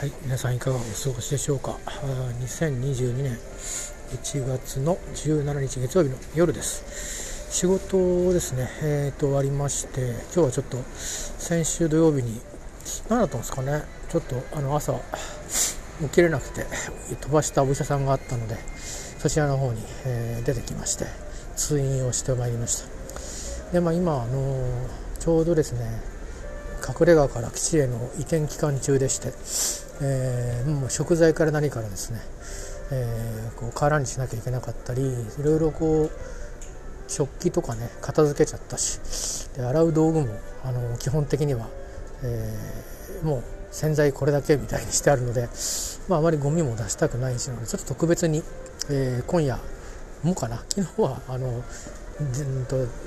はい、皆さんいかがお過ごしでしょうか。2022年1月の17日月曜日の夜です。仕事ですね、えー、と終わりまして、今日はちょっと先週土曜日に、何だったんですかね、ちょっとあの朝起きれなくて飛ばしたお医者さんがあったので、そちらの方に、えー、出てきまして、通院をしてまいりました。で、まあ今、あのちょうどですね、隠れ家から基地への移転期間中でして、えー、もう食材から何からですね、えー、こう空にしなきゃいけなかったりいろいろこう食器とかね片付けちゃったしで洗う道具もあの基本的には、えー、もう洗剤これだけみたいにしてあるので、まあ、あまりゴミも出したくないしのでちょっと特別に、えー、今夜もかな昨日はあの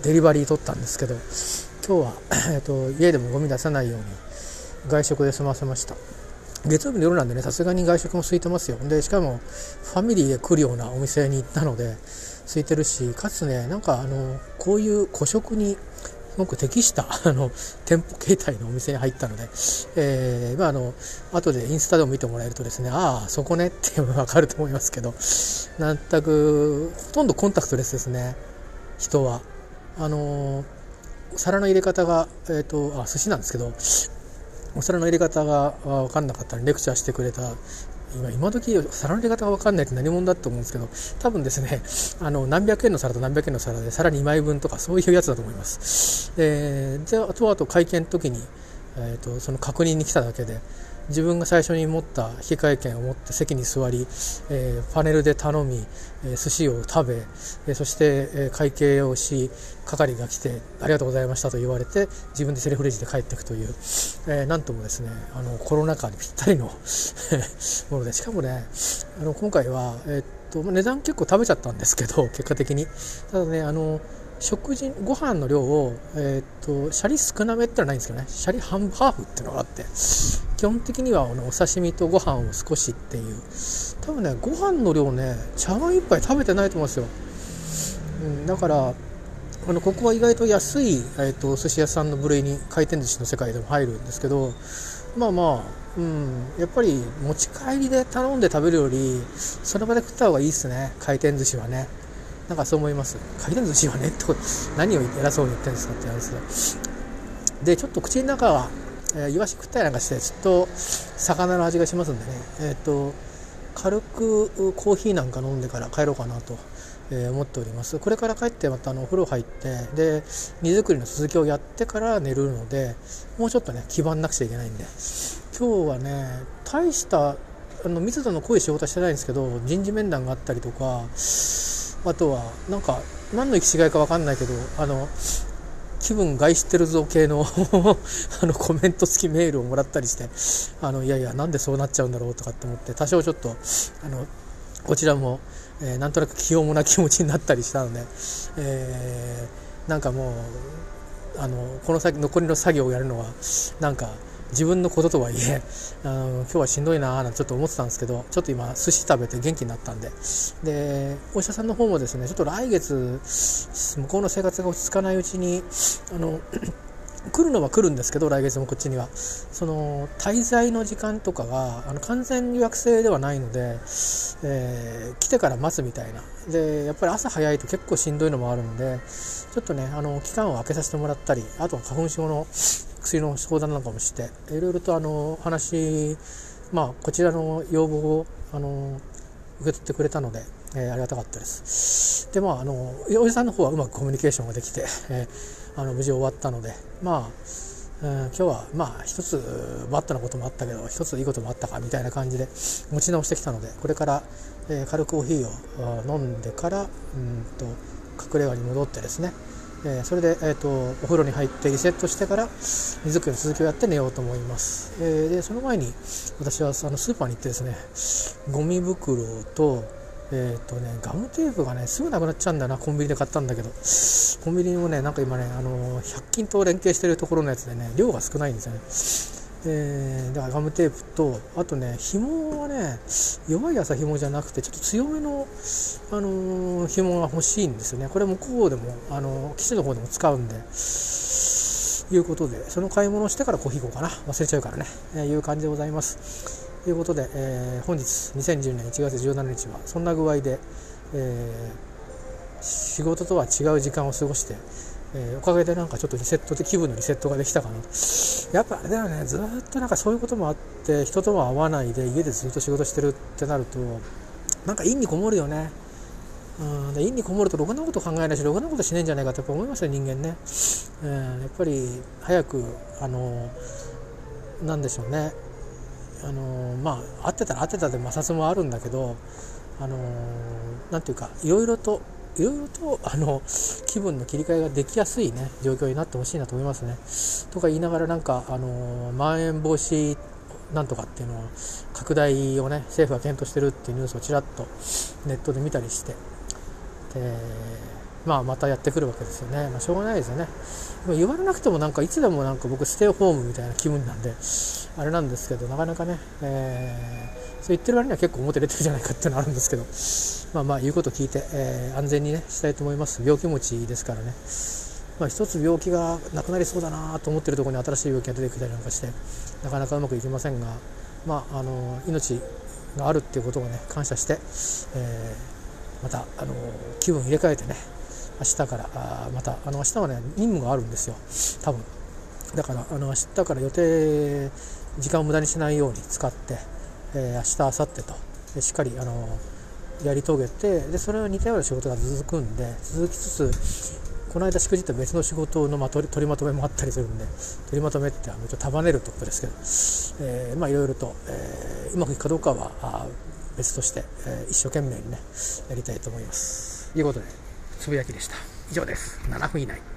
デリバリー取ったんですけど今日は、えーと、家でもゴミ出さないように外食で済ませました。月曜日の夜なんでねさすがに外食も空いてますよ。でしかもファミリーで来るようなお店に行ったので空いてるしかつねなんかあのこういう個食にすごく適したあの店舗形態のお店に入ったので、えー、まああの後でインスタでも見てもらえるとですねああそこねっていうのが分かると思いますけど全くほとんどコンタクトレスですね人は。あの皿の入れ方が、えーと、あ寿司なんですけどお皿の入れ方が分かんなかったらレクチャーしてくれた今今時皿の入れ方が分かんないって何者だと思うんですけど多分ですね あの何百円の皿と何百円の皿で皿2枚分とかそういうやつだと思います。でであとはあと会見の時に、えーとその確認に来ただけで自分が最初に持った引換券を持って席に座り、えー、パネルで頼み、えー、寿司を食べ、えー、そして、え会計をし係が来てありがとうございましたと言われて自分でセルフレジで帰っていくという、えなんともですねあのコロナ禍にぴったりの ものでしかもねあの今回は、えっと値段結構食べちゃったんですけど結果的に。ただねあの食事ご飯の量を、えーと、シャリ少なめってのはないんですけどね。シャリ半ハーフっていうのがあって基本的にはあのお刺身とご飯を少しっていう。多分ねご飯の量ね茶碗一杯食べてないと思うんですよ、うん、だからあのここは意外と安い、えーと、お寿司屋さんの部類に回転寿司の世界でも入るんですけどまあまあ、うん、やっぱり持ち帰りで頼んで食べるよりその場で食った方がいいですね回転寿司はね。なんかそう思います。回転寿司はね。って何を偉そうに言ってるんですかって話ですでちょっと口の中は、えー、イワシ食ったりなんかしてちょっと魚の味がしますんでね。えっ、ー、と軽くコーヒーなんか飲んでから帰ろうかなと、えー、思っております。これから帰ってまたあのお風呂入ってで荷造りの続きをやってから寝るのでもうちょっとね基盤なくちゃいけないんで。今日はね大したあの密度の濃い仕事はしてないんですけど人事面談があったりとかあとはなんか何の行き違いか分かんないけどあの気分害してるぞ系の あのコメント付きメールをもらったりしてあのいやいやなんでそうなっちゃうんだろうとかって思って多少ちょっとあのこちらも、えー、なんとなく気重な気持ちになったりしたので、えー、なんかもうあのこの先残りの作業をやるのはなんか自分のこととはいえあの今日はしんどいなーなんてちょっと思ってたんですけどちょっと今寿司食べて元気になったんで。でお医者さんの方もですねちょっと来月向こうの生活が落ち着かないうちにあの 来るのは来るんですけど来月もこっちには。その滞在の時間とかがあの完全予約制ではないので、えー、来てから待つみたいな。でやっぱり朝早いと結構しんどいのもあるんでちょっとねあの期間を空けさせてもらったりあとは花粉症の薬の相談なんかもしていろいろとあの話まあこちらの要望をあの受け取ってくれたので、えー、ありがたかったです。でまああのおじさんの方はうまくコミュニケーションができて、えー、あの無事終わったのでまあうん、今日はまあ一つバットなこともあったけど一ついいこともあったかみたいな感じで持ち直してきたのでこれから、えー、軽くコーヒーを飲んでからうんと隠れ家に戻ってですねえー、それで、えーと、お風呂に入ってリセットしてから荷造りの続きをやって寝ようと思います、えー、でその前に私はあのスーパーに行ってですねゴミ袋とえ、ー、とねガムテープがねすぐなくなっちゃうんだなコンビニで買ったんだけど。コンビニもねなんか今ねあの100均と連携してるところのやつでね量が少ないんですよね。えー、だからガムテープとあとね紐はね弱い麻紐じゃなくてちょっと強めの、あのー、紐が欲しいんですよね。これ向こうでも、あのー、機種の方でも使うんでいうことでその買い物をしてからコーヒー行こうかな。忘れちゃうからね、えー、いう感じでございます。ということで、えー、本日2010年1月17日はそんな具合で、えー、仕事とは違う時間を過ごして、えー、おかげでなんかちょっとリセットで気分のリセットができたかなやっぱあれだよね。ずっとなんかそういうこともあって人とも会わないで家でずっと仕事してるってなるとなんか陰にこもるよね。うん。で陰にこもるとろくなこと考えないしろくなことしないんじゃないかって思いますよ人間ね、えー、やっぱり早くあのなんでしょうね。あのまあ合ってたら合ってたで摩擦もあるんだけどあのなんていうかいろいろといろいろとあの気分の切り替えができやすいね状況になってほしいなと思いますね。とか言いながらなんかあのまん延防止なんとかっていうのを拡大をね政府が検討してるっていうニュースをちらっとネットで見たりしてでまあまたやってくるわけですよね、まあ、しょうがないですよね。言われなくてもなんかいつでもなんか僕ステイホームみたいな気分なんであれなんですけどなかなかね、えー、そう言ってる割には結構表出てるじゃないかっていうのはあるんですけどまあまあ言うこと聞いて、えー、安全にねしたいと思います。病気持ちですからね。まあ、一つ病気がなくなりそうだなと思ってるところに新しい病気が出てきたりなんかしてなかなかうまくいきませんが、まあ、あの命があるっていうことをね感謝して、えー、またあの気分入れ替えてね明日からあまたあの明日はね任務があるんですよ。多分。だからあの明日から予定時間を無駄にしないように使って、えー、明日明後日と。しっかりあのやり遂げてでそれは似たような仕事が続くんで続きつつこの間しくじった別の仕事の、ま取り取りまとめもあったりするんで取りまとめってあのちょっと束ねるってことですけど、えー、まあいろいろと、えー、うまくいくかどうかは別として、えー、一生懸命にねやりたいと思います。ということで。つぶやきでした。以上です。7分以内。